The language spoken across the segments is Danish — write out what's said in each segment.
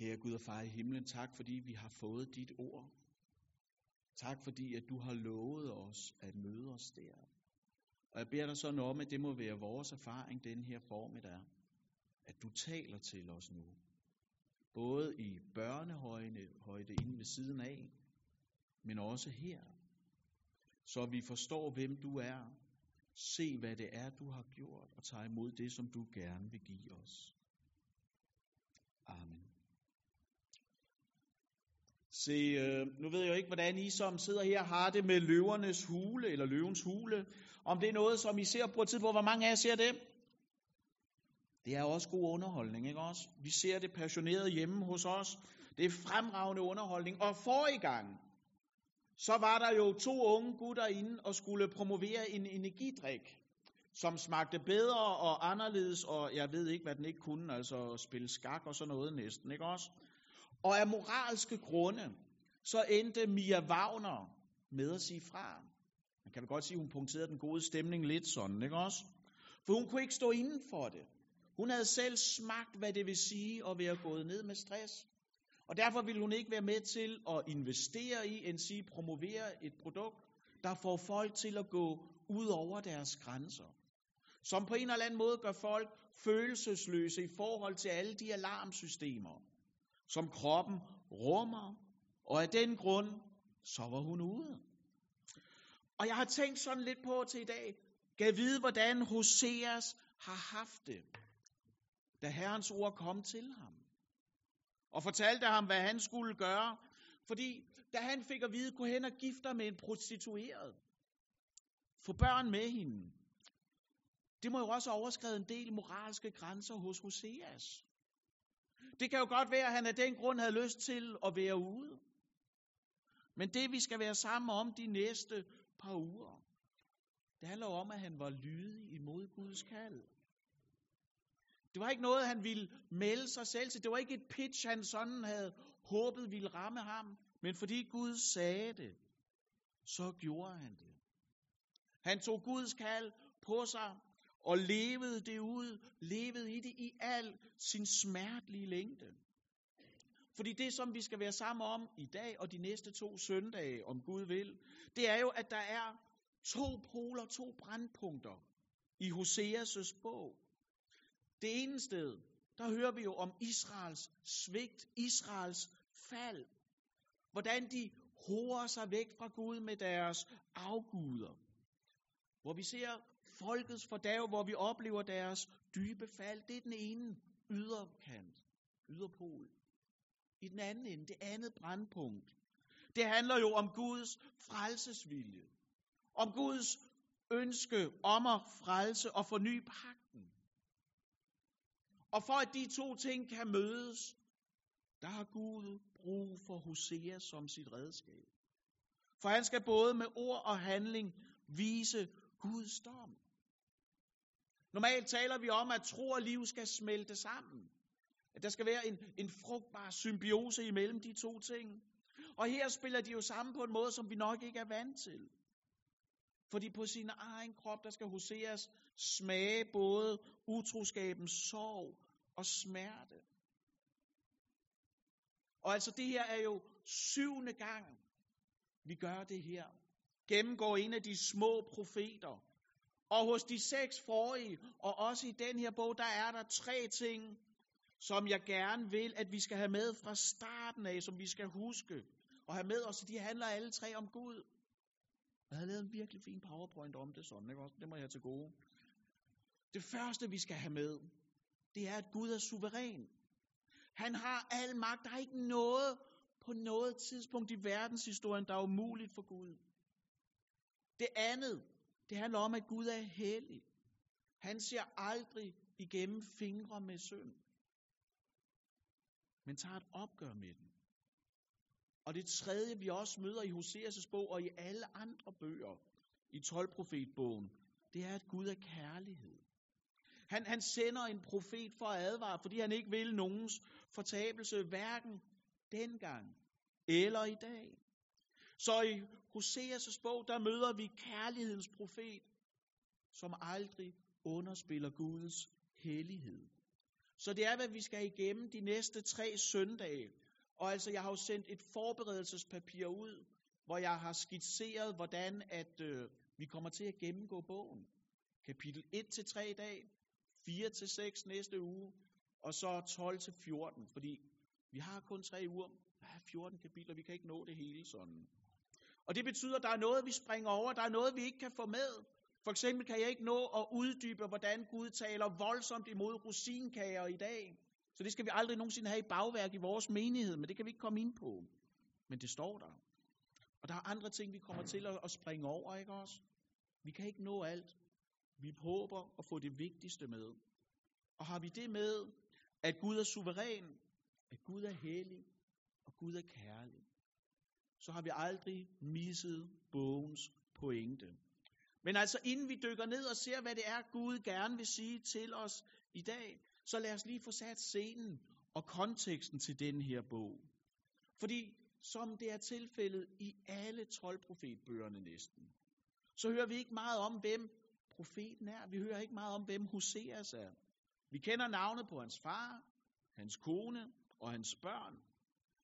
Kære Gud og far i himlen, tak fordi vi har fået dit ord. Tak fordi, at du har lovet os at møde os der. Og jeg beder dig sådan om, at det må være vores erfaring den her formiddag, at du taler til os nu. Både i børnehøjde højde inde ved siden af, men også her. Så vi forstår, hvem du er. Se, hvad det er, du har gjort, og tager imod det, som du gerne vil give os. Amen. Se, øh, nu ved jeg jo ikke, hvordan I som sidder her har det med løvernes hule, eller løvens hule. Om det er noget, som I ser på et tidspunkt. Hvor mange af jer ser det? Det er også god underholdning, ikke også? Vi ser det passioneret hjemme hos os. Det er fremragende underholdning. Og for i gang, så var der jo to unge gutter inde og skulle promovere en energidrik, som smagte bedre og anderledes, og jeg ved ikke, hvad den ikke kunne, altså spille skak og sådan noget næsten, ikke også? Og af moralske grunde, så endte Mia Wagner med at sige fra. Man kan vel godt sige, at hun punkterede den gode stemning lidt sådan, ikke også? For hun kunne ikke stå inden for det. Hun havde selv smagt, hvad det vil sige at være gået ned med stress. Og derfor ville hun ikke være med til at investere i, end sige promovere et produkt, der får folk til at gå ud over deres grænser. Som på en eller anden måde gør folk følelsesløse i forhold til alle de alarmsystemer, som kroppen rummer. Og af den grund, så var hun ude. Og jeg har tænkt sådan lidt på til i dag, gav vide, hvordan Hoseas har haft det, da Herrens ord kom til ham. Og fortalte ham, hvad han skulle gøre. Fordi da han fik at vide, gå hen og gifte med en prostitueret. Få børn med hende. Det må jo også have overskrevet en del moralske grænser hos Hoseas. Det kan jo godt være, at han af den grund havde lyst til at være ude. Men det, vi skal være sammen om de næste par uger, det handler om, at han var lydig imod Guds kald. Det var ikke noget, han ville melde sig selv til. Det var ikke et pitch, han sådan havde håbet ville ramme ham. Men fordi Gud sagde det, så gjorde han det. Han tog Guds kald på sig og levede det ud, levede i det i al sin smertelige længde. Fordi det, som vi skal være sammen om i dag og de næste to søndage, om Gud vil, det er jo, at der er to poler, to brandpunkter i Hoseas' bog. Det ene sted, der hører vi jo om Israels svigt, Israels fald. Hvordan de horer sig væk fra Gud med deres afguder. Hvor vi ser folkets fordav, hvor vi oplever deres dybe fald. Det er den ene yderkant, yderpol. I den anden ende, det andet brandpunkt. Det handler jo om Guds frelsesvilje. Om Guds ønske om at frelse og forny pakten. Og for at de to ting kan mødes, der har Gud brug for Hosea som sit redskab. For han skal både med ord og handling vise Guds dom. Normalt taler vi om, at tro og liv skal smelte sammen. At der skal være en, en frugtbar symbiose imellem de to ting. Og her spiller de jo sammen på en måde, som vi nok ikke er vant til. Fordi på sin egen krop, der skal Hoseas smage både utroskabens sorg og smerte. Og altså det her er jo syvende gang, vi gør det her. Gennemgår en af de små profeter. Og hos de seks forrige, og også i den her bog, der er der tre ting, som jeg gerne vil, at vi skal have med fra starten af, som vi skal huske og have med os. De handler alle tre om Gud. Jeg havde lavet en virkelig fin powerpoint om det sådan, ikke? det må jeg til gode. Det første, vi skal have med, det er, at Gud er suveræn. Han har al magt. Der er ikke noget på noget tidspunkt i verdenshistorien, der er umuligt for Gud. Det andet, det handler om, at Gud er hellig. Han ser aldrig igennem fingre med synd, men tager et opgør med den. Og det tredje, vi også møder i Hoseas' bog og i alle andre bøger i 12-profetbogen, det er, at Gud er kærlighed. Han, han sender en profet for at advare, fordi han ikke vil nogens fortabelse, hverken dengang eller i dag. Så i Hoseas' bog, der møder vi kærlighedens profet, som aldrig underspiller Guds hellighed. Så det er, hvad vi skal igennem de næste tre søndage. Og altså, jeg har jo sendt et forberedelsespapir ud, hvor jeg har skitseret, hvordan at øh, vi kommer til at gennemgå bogen. Kapitel 1-3 i dag, 4-6 næste uge, og så 12-14, fordi vi har kun tre uger. Der er 14 kapitler, vi kan ikke nå det hele sådan. Og det betyder, at der er noget, vi springer over, der er noget, vi ikke kan få med. For eksempel kan jeg ikke nå at uddybe, hvordan Gud taler voldsomt imod rosinkager i dag. Så det skal vi aldrig nogensinde have i bagværk i vores menighed, men det kan vi ikke komme ind på. Men det står der. Og der er andre ting, vi kommer til at springe over, ikke også? Vi kan ikke nå alt. Vi håber at få det vigtigste med. Og har vi det med, at Gud er suveræn, at Gud er hellig, og Gud er kærlig, så har vi aldrig misset bogens pointe. Men altså inden vi dykker ned og ser, hvad det er, Gud gerne vil sige til os i dag, så lad os lige få sat scenen og konteksten til den her bog. Fordi som det er tilfældet i alle 12 profetbøgerne næsten, så hører vi ikke meget om, hvem profeten er. Vi hører ikke meget om, hvem Hoseas er. Vi kender navnet på hans far, hans kone og hans børn.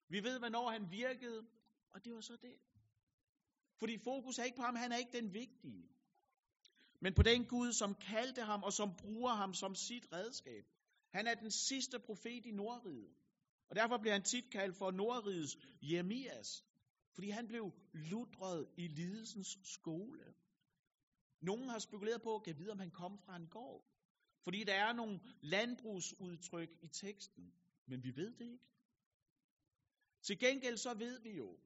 Vi ved, hvornår han virkede, og det var så det. Fordi fokus er ikke på ham, han er ikke den vigtige. Men på den Gud, som kaldte ham og som bruger ham som sit redskab. Han er den sidste profet i Nordriget. Og derfor bliver han tit kaldt for Nordrigets Jeremias. Fordi han blev ludret i lidelsens skole. Nogen har spekuleret på, at vide, om han kom fra en gård. Fordi der er nogle landbrugsudtryk i teksten. Men vi ved det ikke. Til gengæld så ved vi jo,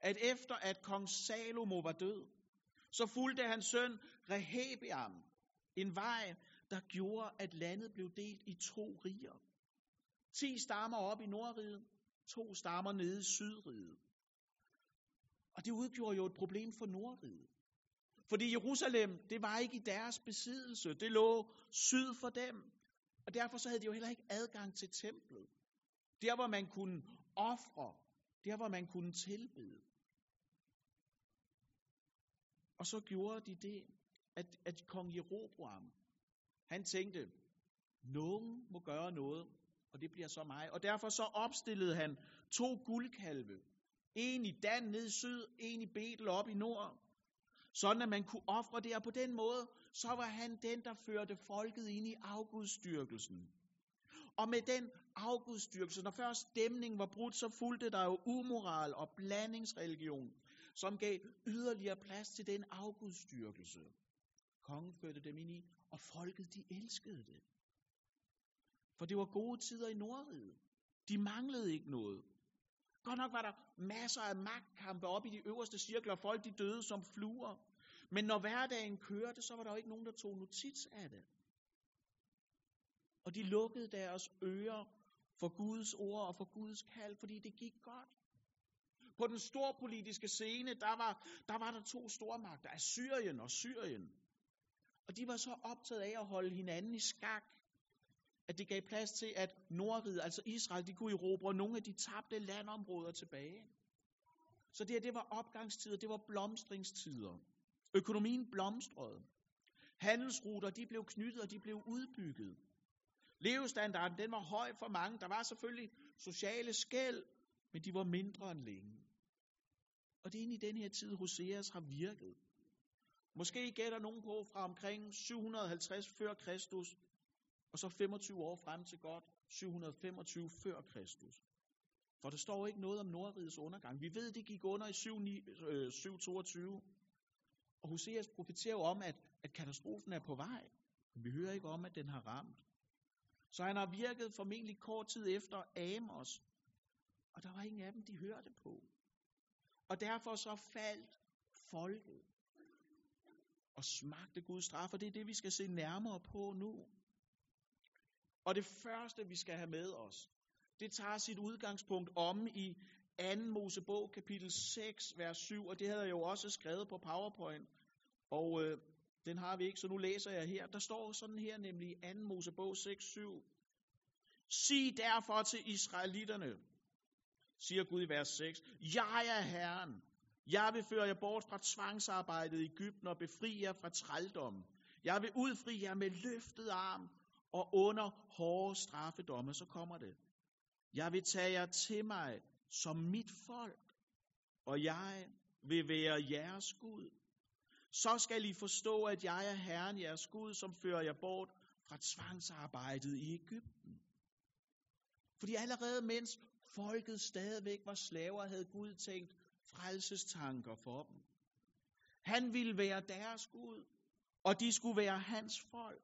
at efter at kong Salomo var død, så fulgte hans søn Rehabiam en vej, der gjorde, at landet blev delt i to riger. Ti stammer op i Nordriget, to stammer nede i Sydriget. Og det udgjorde jo et problem for Nordriget. Fordi Jerusalem, det var ikke i deres besiddelse. Det lå syd for dem. Og derfor så havde de jo heller ikke adgang til templet. Der, hvor man kunne ofre. Der, hvor man kunne tilbede. Og så gjorde de det, at, at kong Jeroboam, han tænkte, nogen må gøre noget, og det bliver så mig. Og derfor så opstillede han to guldkalve. En i Dan ned i syd, en i Betel op i nord. Sådan at man kunne ofre det, og på den måde, så var han den, der førte folket ind i afgudstyrkelsen. Og med den afgudstyrkelse, når først stemningen var brudt, så fulgte der jo umoral og blandingsreligion, som gav yderligere plads til den afgudstyrkelse. Kongen førte dem ind i, og folket de elskede det. For det var gode tider i Nordriget. De manglede ikke noget. Godt nok var der masser af magtkampe op i de øverste cirkler, og folk de døde som fluer. Men når hverdagen kørte, så var der jo ikke nogen, der tog notits af det. Og de lukkede deres ører for Guds ord og for Guds kald, fordi det gik godt. På den store politiske scene, der var, der var der to stormagter, Assyrien og Syrien. Og de var så optaget af at holde hinanden i skak, at det gav plads til, at Nordriget, altså Israel, de kunne erobre nogle af de tabte landområder tilbage. Så det her, det var opgangstider, det var blomstringstider. Økonomien blomstrede. Handelsruter, de blev knyttet, og de blev udbygget. Levestandarden, den var høj for mange. Der var selvfølgelig sociale skæld, men de var mindre end længe. Og det er egentlig den her tid, Hoseas har virket. Måske gætter nogen på fra omkring 750 før Kristus, og så 25 år frem til godt 725 før Kristus. For der står ikke noget om Nordrigets undergang. Vi ved, det gik under i 722. Øh, og Hoseas profeterer jo om, at, at katastrofen er på vej. Men vi hører ikke om, at den har ramt. Så han har virket formentlig kort tid efter Amos. Og der var ingen af dem, de hørte på. Og derfor så faldt folket og smagte Guds straf, og det er det, vi skal se nærmere på nu. Og det første, vi skal have med os, det tager sit udgangspunkt om i 2. Mosebog, kapitel 6, vers 7, og det havde jeg jo også skrevet på PowerPoint, og øh, den har vi ikke, så nu læser jeg her. Der står sådan her, nemlig 2. Mosebog 6, 7. Sig derfor til israelitterne, siger Gud i vers 6, Jeg er Herren, jeg vil føre jer bort fra tvangsarbejdet i Ægypten og befri jer fra trældommen. Jeg vil udfri jer med løftet arm og under hårde straffedomme, så kommer det. Jeg vil tage jer til mig som mit folk, og jeg vil være jeres Gud. Så skal I forstå, at jeg er Herren jeres Gud, som fører jer bort fra tvangsarbejdet i Ægypten. Fordi allerede mens folket stadigvæk var slaver, havde Gud tænkt frelsestanker for dem. Han ville være deres Gud, og de skulle være hans folk.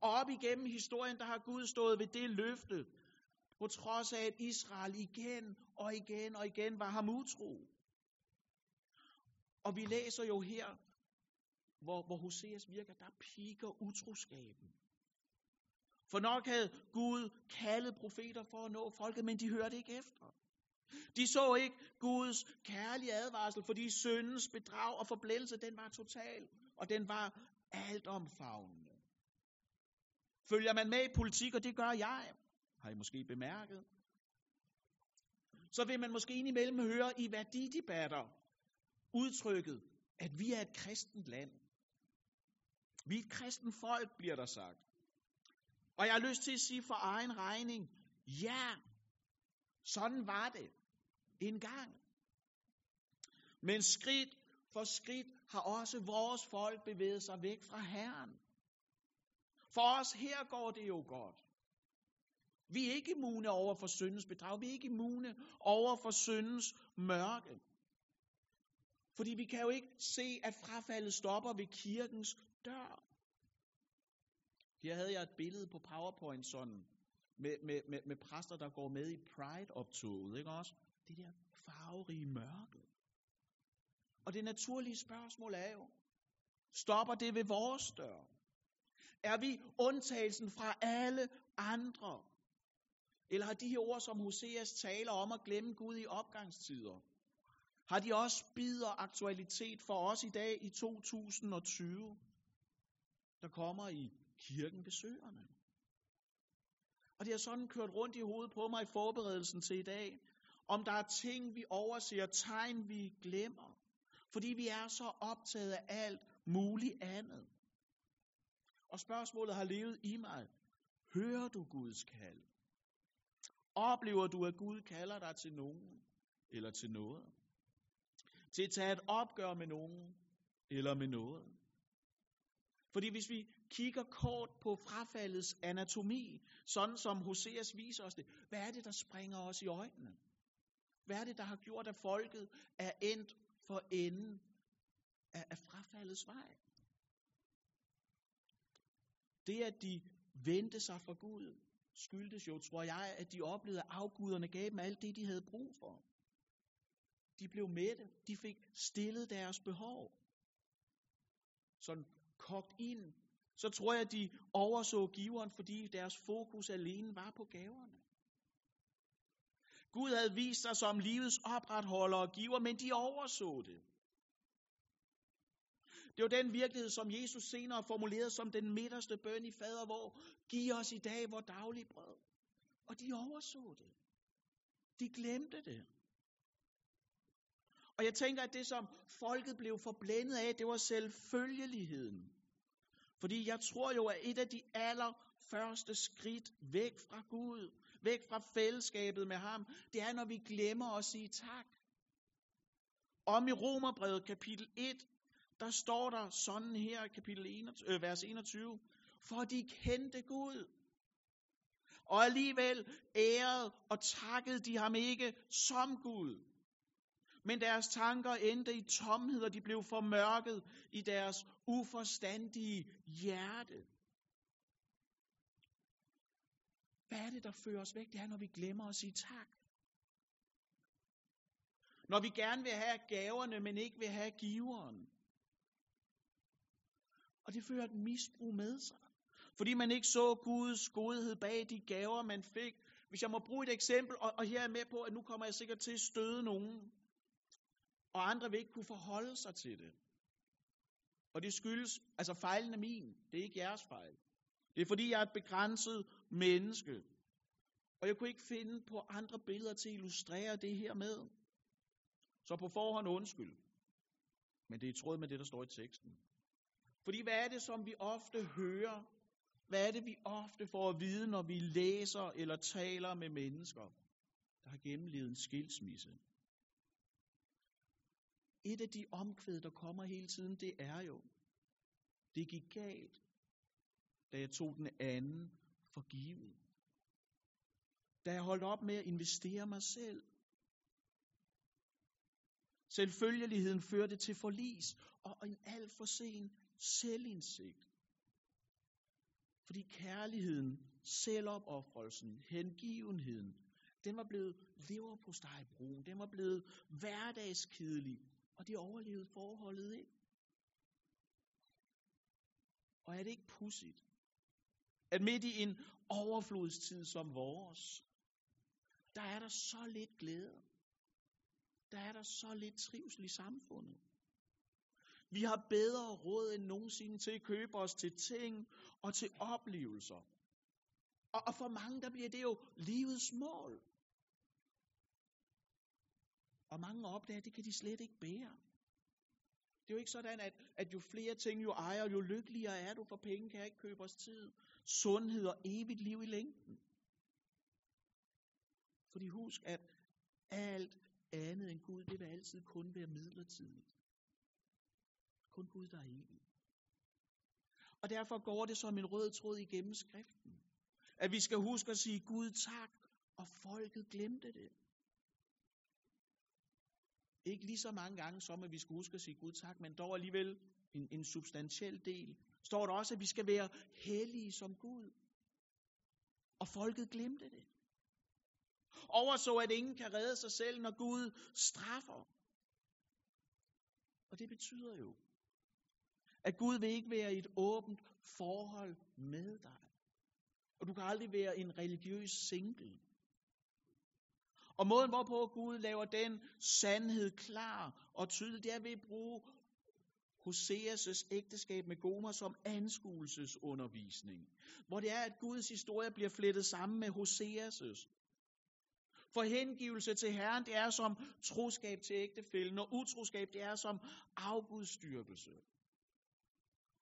Og op igennem historien, der har Gud stået ved det løfte, på trods af, at Israel igen og igen og igen var ham utro. Og vi læser jo her, hvor, hvor Hoseas virker, der piker utroskaben. For nok havde Gud kaldet profeter for at nå folket, men de hørte ikke efter. De så ikke Guds kærlige advarsel, fordi syndens bedrag og forblændelse, den var total, og den var altomfavnende. Følger man med i politik, og det gør jeg, har I måske bemærket, så vil man måske indimellem høre i værdidebatter udtrykket, at vi er et kristent land. Vi er et kristent folk, bliver der sagt. Og jeg har lyst til at sige for egen regning, ja, sådan var det en gang. Men skridt for skridt har også vores folk bevæget sig væk fra Herren. For os her går det jo godt. Vi er ikke immune over for syndens bedrag. Vi er ikke immune over for syndens mørke. Fordi vi kan jo ikke se, at frafaldet stopper ved kirkens dør. Her havde jeg et billede på PowerPoint sådan, med, med, med, med præster, der går med i Pride-optoget, ikke også? Det der farverige mørke. Og det naturlige spørgsmål er jo, stopper det ved vores dør? Er vi undtagelsen fra alle andre? Eller har de her ord, som Hoseas taler om at glemme Gud i opgangstider, har de også bider aktualitet for os i dag i 2020, der kommer i kirken besøgerne? Og det har sådan kørt rundt i hovedet på mig i forberedelsen til i dag, om der er ting, vi overser, tegn, vi glemmer, fordi vi er så optaget af alt muligt andet. Og spørgsmålet har levet i mig. Hører du Guds kald? Oplever du, at Gud kalder dig til nogen eller til noget? Til at tage et opgør med nogen eller med noget? Fordi hvis vi kigger kort på frafaldets anatomi, sådan som Hoseas viser os det, hvad er det, der springer os i øjnene? Hvad er det, der har gjort, at folket er endt for enden af, frafaldets vej? Det, at de vendte sig fra Gud, skyldtes jo, tror jeg, at de oplevede, at afguderne gav dem alt det, de havde brug for. De blev mætte. De fik stillet deres behov. Sådan kogt ind. Så tror jeg, de overså giveren, fordi deres fokus alene var på gaverne. Gud havde vist sig som livets opretholder og giver, men de overså det. Det var den virkelighed, som Jesus senere formulerede som den midterste bøn i fader, hvor giv os i dag vores daglige brød. Og de overså det. De glemte det. Og jeg tænker, at det som folket blev forblændet af, det var selvfølgeligheden. Fordi jeg tror jo, at et af de allerførste skridt væk fra Gud, væk fra fællesskabet med ham, det er, når vi glemmer at sige tak. Om i Romerbrevet kapitel 1, der står der sådan her, kapitel 21, øh, vers 21, for de kendte Gud. Og alligevel ærede og takkede de ham ikke som Gud. Men deres tanker endte i tomhed, og de blev formørket i deres uforstandige hjerte. Hvad er det, der fører os væk? Det er, når vi glemmer at sige tak. Når vi gerne vil have gaverne, men ikke vil have giveren. Og det fører et misbrug med sig. Fordi man ikke så Guds godhed bag de gaver, man fik. Hvis jeg må bruge et eksempel, og, og her er med på, at nu kommer jeg sikkert til at støde nogen. Og andre vil ikke kunne forholde sig til det. Og det skyldes, altså fejlen er min, det er ikke jeres fejl. Det er fordi, jeg er et begrænset menneske. Og jeg kunne ikke finde på andre billeder til at illustrere det her med. Så på forhånd undskyld. Men det er i tråd med det, der står i teksten. Fordi hvad er det, som vi ofte hører, Hvad er det, vi ofte får at vide, når vi læser eller taler med mennesker, der har gennemlevet en skilsmisse? Et af de omkvæd, der kommer hele tiden, det er jo, det gik galt, da jeg tog den anden for givet. Da jeg holdt op med at investere mig selv. Selvfølgeligheden førte til forlis og en alt for sen selvindsigt. Fordi kærligheden, selvopoffrelsen, hengivenheden, den var blevet lever på. Den var blevet hverdagskedelig. Og de overlevede forholdet ikke. Og er det ikke pudsigt, at midt i en overflodstid som vores, der er der så lidt glæde. Der er der så lidt trivsel i samfundet. Vi har bedre råd end nogensinde til at købe os til ting og til oplevelser. Og, og for mange, der bliver det jo livets mål. Og mange opdager, at det kan de slet ikke bære. Det er jo ikke sådan, at, at jo flere ting jo ejer, jo lykkeligere er du, for penge kan ikke købe os tid, sundhed og evigt liv i længden. Fordi husk, at alt andet end Gud, det vil altid kun være midlertidigt. Kun Gud, der er evig. Og derfor går det som en rød tråd igennem skriften. At vi skal huske at sige Gud tak, og folket glemte det. Ikke lige så mange gange som, at vi skal huske at sige Gud tak, men dog alligevel en, en substantiel del. Står der også, at vi skal være hellige som Gud. Og folket glemte det. Overså, at ingen kan redde sig selv, når Gud straffer. Og det betyder jo, at Gud vil ikke være i et åbent forhold med dig. Og du kan aldrig være en religiøs single. Og måden, hvorpå Gud laver den sandhed klar og tydelig, det er ved at bruge Hoseas' ægteskab med Gomer som anskuelsesundervisning. Hvor det er, at Guds historie bliver flettet sammen med Hoseas' For hengivelse til Herren, det er som troskab til ægtefælden, og utroskab, det er som afgudstyrkelse.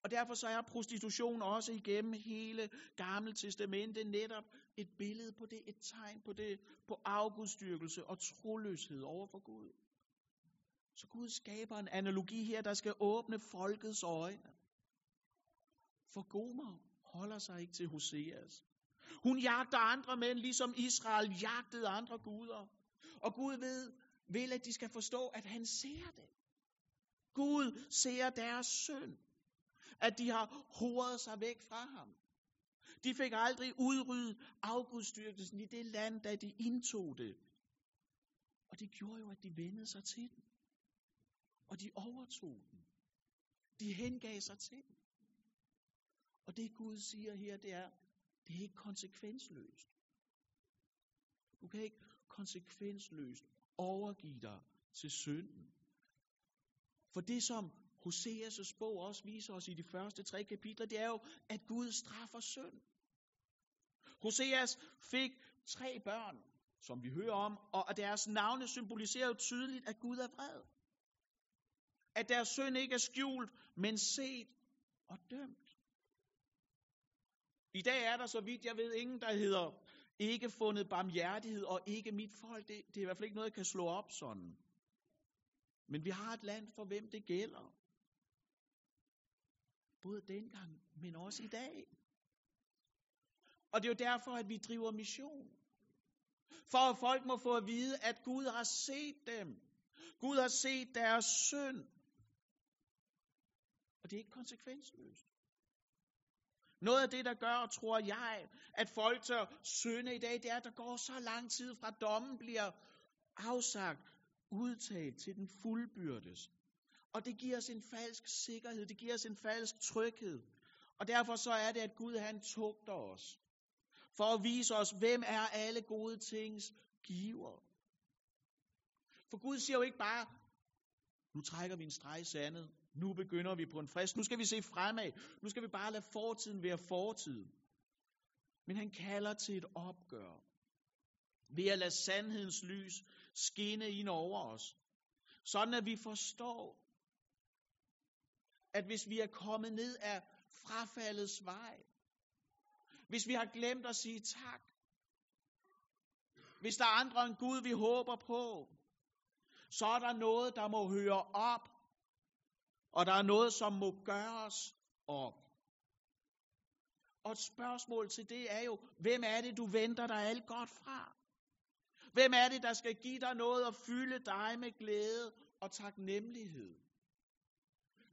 Og derfor så er prostitution også igennem hele Gamle Testamente netop et billede på det, et tegn på det, på afgudstyrkelse og troløshed over for Gud. Så Gud skaber en analogi her, der skal åbne folkets øjne. For Gomer holder sig ikke til Hoseas. Hun jagter andre mænd, ligesom Israel jagtede andre guder. Og Gud ved, vil, at de skal forstå, at han ser det. Gud ser deres synd. At de har hovedet sig væk fra ham. De fik aldrig udryddet afgudstyrkelsen i det land, da de indtog det. Og det gjorde jo, at de vendede sig til den. Og de overtog den. De hengav sig til den. Og det Gud siger her, det er, det er ikke konsekvensløst. Du kan ikke konsekvensløst overgive dig til synden. For det, som Hoseas' bog også viser os i de første tre kapitler, det er jo, at Gud straffer synd. Hoseas fik tre børn, som vi hører om, og deres navne symboliserer jo tydeligt, at Gud er vred. At deres synd ikke er skjult, men set og dømt. I dag er der, så vidt jeg ved, ingen, der hedder ikke fundet barmhjertighed og ikke mit folk. Det, det er i hvert fald ikke noget, jeg kan slå op sådan. Men vi har et land, for hvem det gælder. Både dengang, men også i dag. Og det er jo derfor, at vi driver mission. For at folk må få at vide, at Gud har set dem. Gud har set deres synd. Og det er ikke konsekvensløst. Noget af det, der gør, tror jeg, at folk tør synde i dag, det er, at der går så lang tid fra dommen bliver afsagt, udtalt til den fuldbyrdes. Og det giver os en falsk sikkerhed, det giver os en falsk tryghed. Og derfor så er det, at Gud han tugter os. For at vise os, hvem er alle gode tings giver. For Gud siger jo ikke bare, nu trækker vi en streg i sandet, nu begynder vi på en frist. Nu skal vi se fremad. Nu skal vi bare lade fortiden være fortid. Men han kalder til et opgør. Ved at lade sandhedens lys skinne ind over os. Sådan at vi forstår, at hvis vi er kommet ned af frafaldets vej, Hvis vi har glemt at sige tak. Hvis der er andre end Gud, vi håber på, så er der noget, der må høre op, og der er noget, som må gøres op. Og et spørgsmål til det er jo, hvem er det, du venter dig alt godt fra? Hvem er det, der skal give dig noget og fylde dig med glæde og taknemmelighed?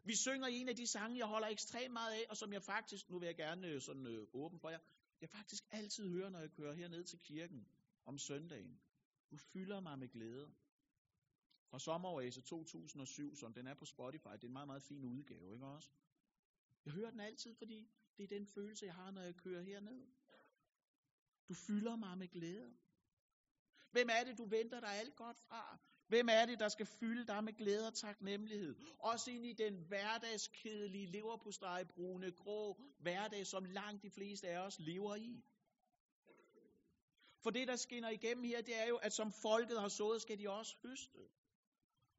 Vi synger en af de sange, jeg holder ekstremt meget af, og som jeg faktisk, nu vil jeg gerne øh, sådan øh, åben for jer, jeg faktisk altid hører, når jeg kører herned til kirken om søndagen. Du fylder mig med glæde. Fra sommeroase 2007, som den er på Spotify, det er en meget, meget fin udgave, ikke også? Jeg hører den altid, fordi det er den følelse, jeg har, når jeg kører herned. Du fylder mig med glæde. Hvem er det, du venter dig alt godt fra? Hvem er det, der skal fylde dig med glæde og taknemmelighed? Også ind i den hverdagskedelige, leverpostej, brune, grå hverdag, som langt de fleste af os lever i. For det, der skinner igennem her, det er jo, at som folket har sået, skal de også høste.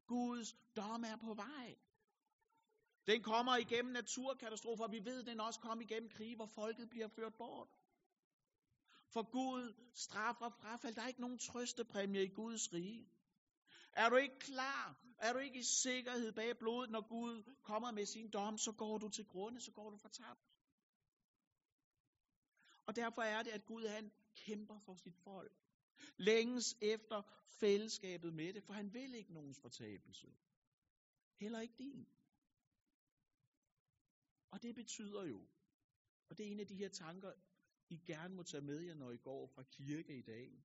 Guds dom er på vej. Den kommer igennem naturkatastrofer. Vi ved, den også kommer igennem krig, hvor folket bliver ført bort. For Gud straffer frafald. Der er ikke nogen trøstepræmie i Guds rige. Er du ikke klar? Er du ikke i sikkerhed bag blodet, når Gud kommer med sin dom, så går du til grunde, så går du fortabt. Og derfor er det, at Gud han kæmper for sit folk. Længes efter fællesskabet med det, for han vil ikke nogens fortabelse. Heller ikke din. Og det betyder jo, og det er en af de her tanker, I gerne må tage med jer, når I går fra kirke i dag,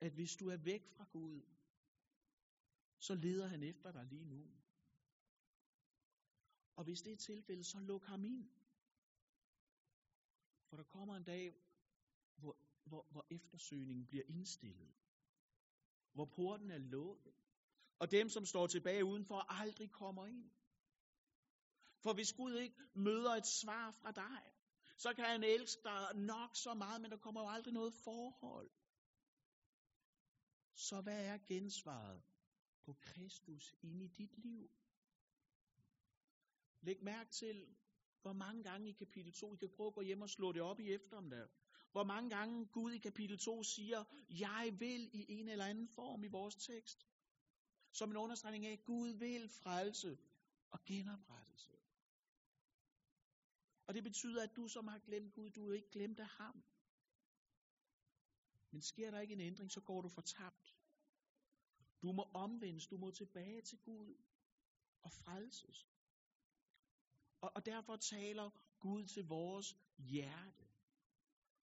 at hvis du er væk fra Gud, så leder han efter dig lige nu. Og hvis det er tilfældet, så luk ham ind. For der kommer en dag, hvor, hvor, hvor eftersøgningen bliver indstillet. Hvor porten er lukket. Og dem, som står tilbage udenfor, aldrig kommer ind. For hvis Gud ikke møder et svar fra dig, så kan han elske dig nok så meget, men der kommer jo aldrig noget forhold. Så hvad er gensvaret på Kristus ind i dit liv? Læg mærke til, hvor mange gange i kapitel 2, I kan prøve at gå hjem og slå det op i eftermiddag. Hvor mange gange Gud i kapitel 2 siger, jeg vil i en eller anden form i vores tekst. Som en understregning af, at Gud vil frelse og genoprettelse. Og det betyder, at du som har glemt Gud, du er ikke glemt af ham. Men sker der ikke en ændring, så går du fortabt. Du må omvendes, du må tilbage til Gud og frelses. Og, og derfor taler Gud til vores hjerte.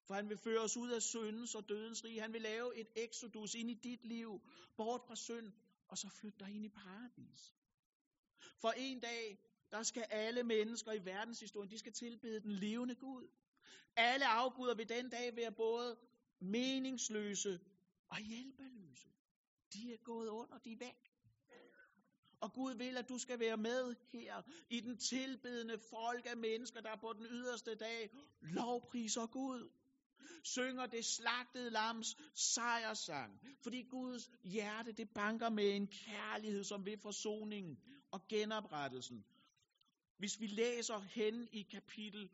For han vil føre os ud af syndens og dødens rige. Han vil lave et exodus ind i dit liv, bort fra synd, og så flytte dig ind i paradis. For en dag, der skal alle mennesker i verdenshistorien, de skal tilbede den levende Gud. Alle afguder vil den dag være både meningsløse og hjælpeløse. De er gået under, de er væk. Og Gud vil, at du skal være med her i den tilbedende folk af mennesker, der på den yderste dag lovpriser Gud. Synger det slagtede lams sejrsang. Fordi Guds hjerte, det banker med en kærlighed, som vil forsoningen og genoprettelsen. Hvis vi læser hen i kapitel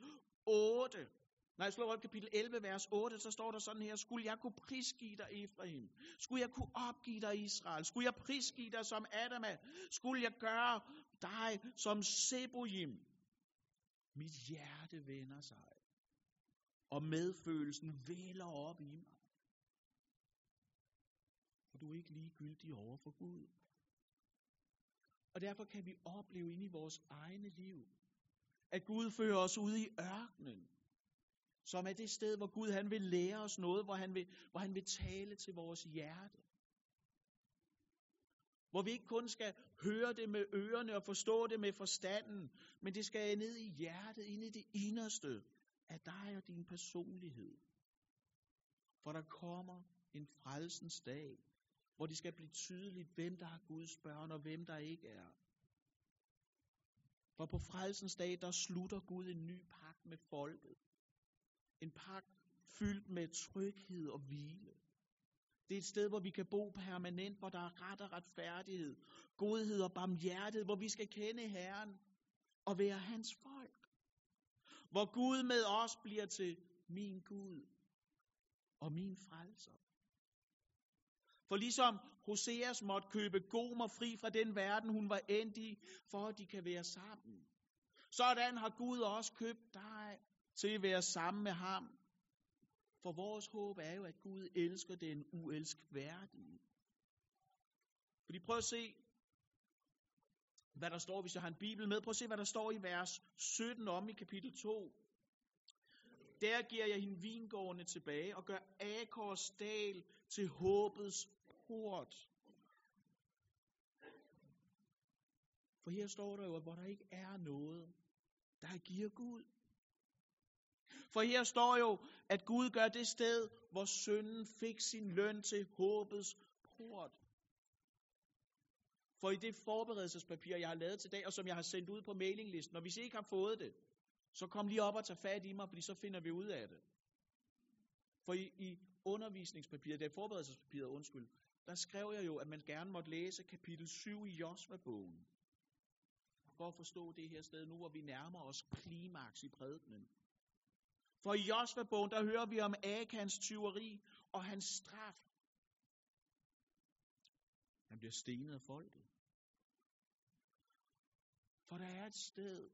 8, når jeg slår op kapitel 11, vers 8, så står der sådan her, skulle jeg kunne prisgive dig, Efraim? Skulle jeg kunne opgive dig, Israel? Skulle jeg prisgive dig som Adama? Skulle jeg gøre dig som Seboim? Mit hjerte vender sig, og medfølelsen vælger op i mig. For du er ikke ligegyldig over for Gud. Og derfor kan vi opleve ind i vores egne liv, at Gud fører os ud i ørkenen, som er det sted, hvor Gud han vil lære os noget, hvor han vil, hvor han vil tale til vores hjerte. Hvor vi ikke kun skal høre det med ørerne og forstå det med forstanden, men det skal ned i hjertet, ind i det inderste af dig og din personlighed. For der kommer en frelsens dag, hvor det skal blive tydeligt, hvem der er Guds børn og hvem der ikke er. For på frelsens dag, der slutter Gud en ny pagt med folket. En park fyldt med tryghed og hvile. Det er et sted, hvor vi kan bo permanent, hvor der er ret og retfærdighed, godhed og barmhjertighed, hvor vi skal kende Herren og være hans folk. Hvor Gud med os bliver til min Gud og min frelser. For ligesom Hoseas måtte købe Gomer fri fra den verden, hun var endt i, for at de kan være sammen. Sådan har Gud også købt dig til at være sammen med ham. For vores håb er jo, at Gud elsker den uelskværdige. Fordi prøv at se, hvad der står, hvis jeg har en bibel med. Prøv at se, hvad der står i vers 17 om i kapitel 2. Der giver jeg hende vingårdene tilbage og gør Akors dal til håbets port. For her står der jo, at hvor der ikke er noget, der giver Gud. For her står jo, at Gud gør det sted, hvor synden fik sin løn til håbets port. For i det forberedelsespapir, jeg har lavet til dag, og som jeg har sendt ud på mailinglisten, og hvis I ikke har fået det, så kom lige op og tag fat i mig, fordi så finder vi ud af det. For i, i undervisningspapiret, det er forberedelsespapiret, undskyld, der skrev jeg jo, at man gerne måtte læse kapitel 7 i Josva-bogen. For at forstå det her sted nu, hvor vi nærmer os klimaks i prædikenen. For i Josva-bogen, der hører vi om Akans tyveri og hans straf. Han bliver stenet af folket. For der er et sted,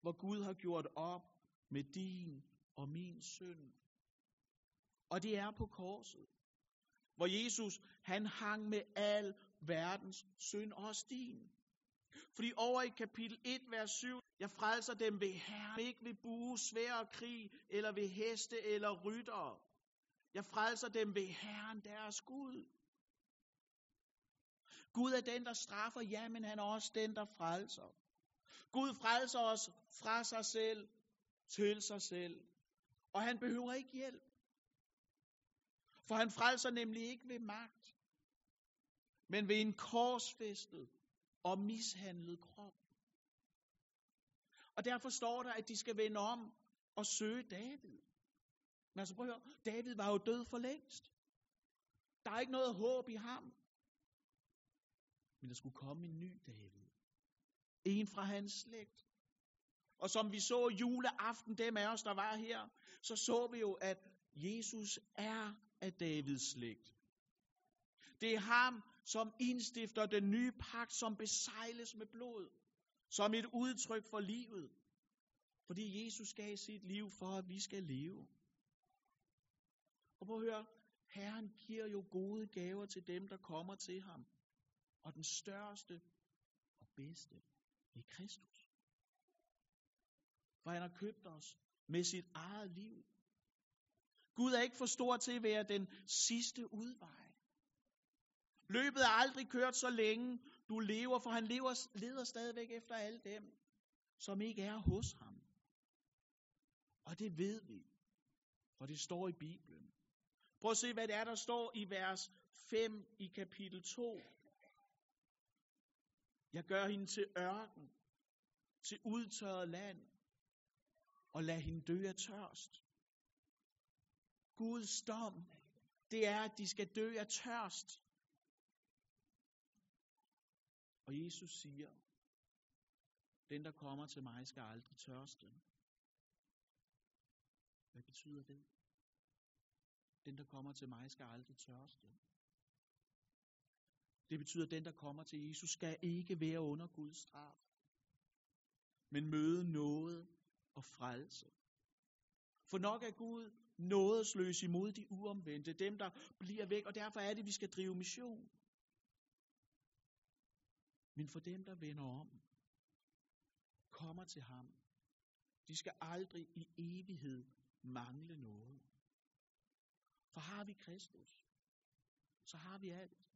hvor Gud har gjort op med din og min synd. Og det er på korset, hvor Jesus han hang med al verdens synd, også din. Fordi over i kapitel 1, vers 7, jeg frelser dem ved herre, ikke ved bue, svær og krig, eller ved heste eller rytter. Jeg frelser dem ved Herren deres Gud. Gud er den, der straffer, ja, men han er også den, der frelser. Gud frelser os fra sig selv til sig selv. Og han behøver ikke hjælp. For han frelser nemlig ikke ved magt, men ved en korsfæstet og mishandlet krop. Og derfor står der, at de skal vende om og søge David. Men altså prøv at høre, David var jo død for længst. Der er ikke noget håb i ham. Men der skulle komme en ny David. En fra hans slægt. Og som vi så juleaften, dem af os, der var her, så så vi jo, at Jesus er af Davids slægt. Det er ham, som indstifter den nye pagt, som besejles med blod, som et udtryk for livet. Fordi Jesus gav sit liv for, at vi skal leve. Og prøv at høre, Herren giver jo gode gaver til dem, der kommer til ham. Og den største og bedste er Kristus. For han har købt os med sit eget liv. Gud er ikke for stor til at være den sidste udvej. Løbet er aldrig kørt så længe du lever, for han lever, leder stadigvæk efter alle dem, som ikke er hos ham. Og det ved vi, for det står i Bibelen. Prøv at se, hvad det er, der står i vers 5 i kapitel 2. Jeg gør hende til ørken, til udtørret land, og lad hende dø af tørst. Guds dom, det er, at de skal dø af tørst. Og Jesus siger, den der kommer til mig skal aldrig tørste. Hvad betyder det? Den der kommer til mig skal aldrig tørste. Det betyder, at den der kommer til Jesus skal ikke være under Guds straf, men møde noget og frelse. For nok er Gud nådesløs imod de uomvendte, dem der bliver væk, og derfor er det, vi skal drive mission. Men for dem, der vender om, kommer til ham, de skal aldrig i evighed mangle noget. For har vi Kristus, så har vi alt.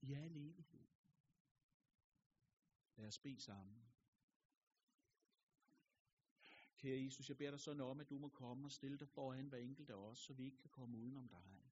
I al evighed. Lad os bede sammen. Kære Jesus, jeg beder dig sådan om, at du må komme og stille dig foran hver enkelt af os, så vi ikke kan komme udenom dig.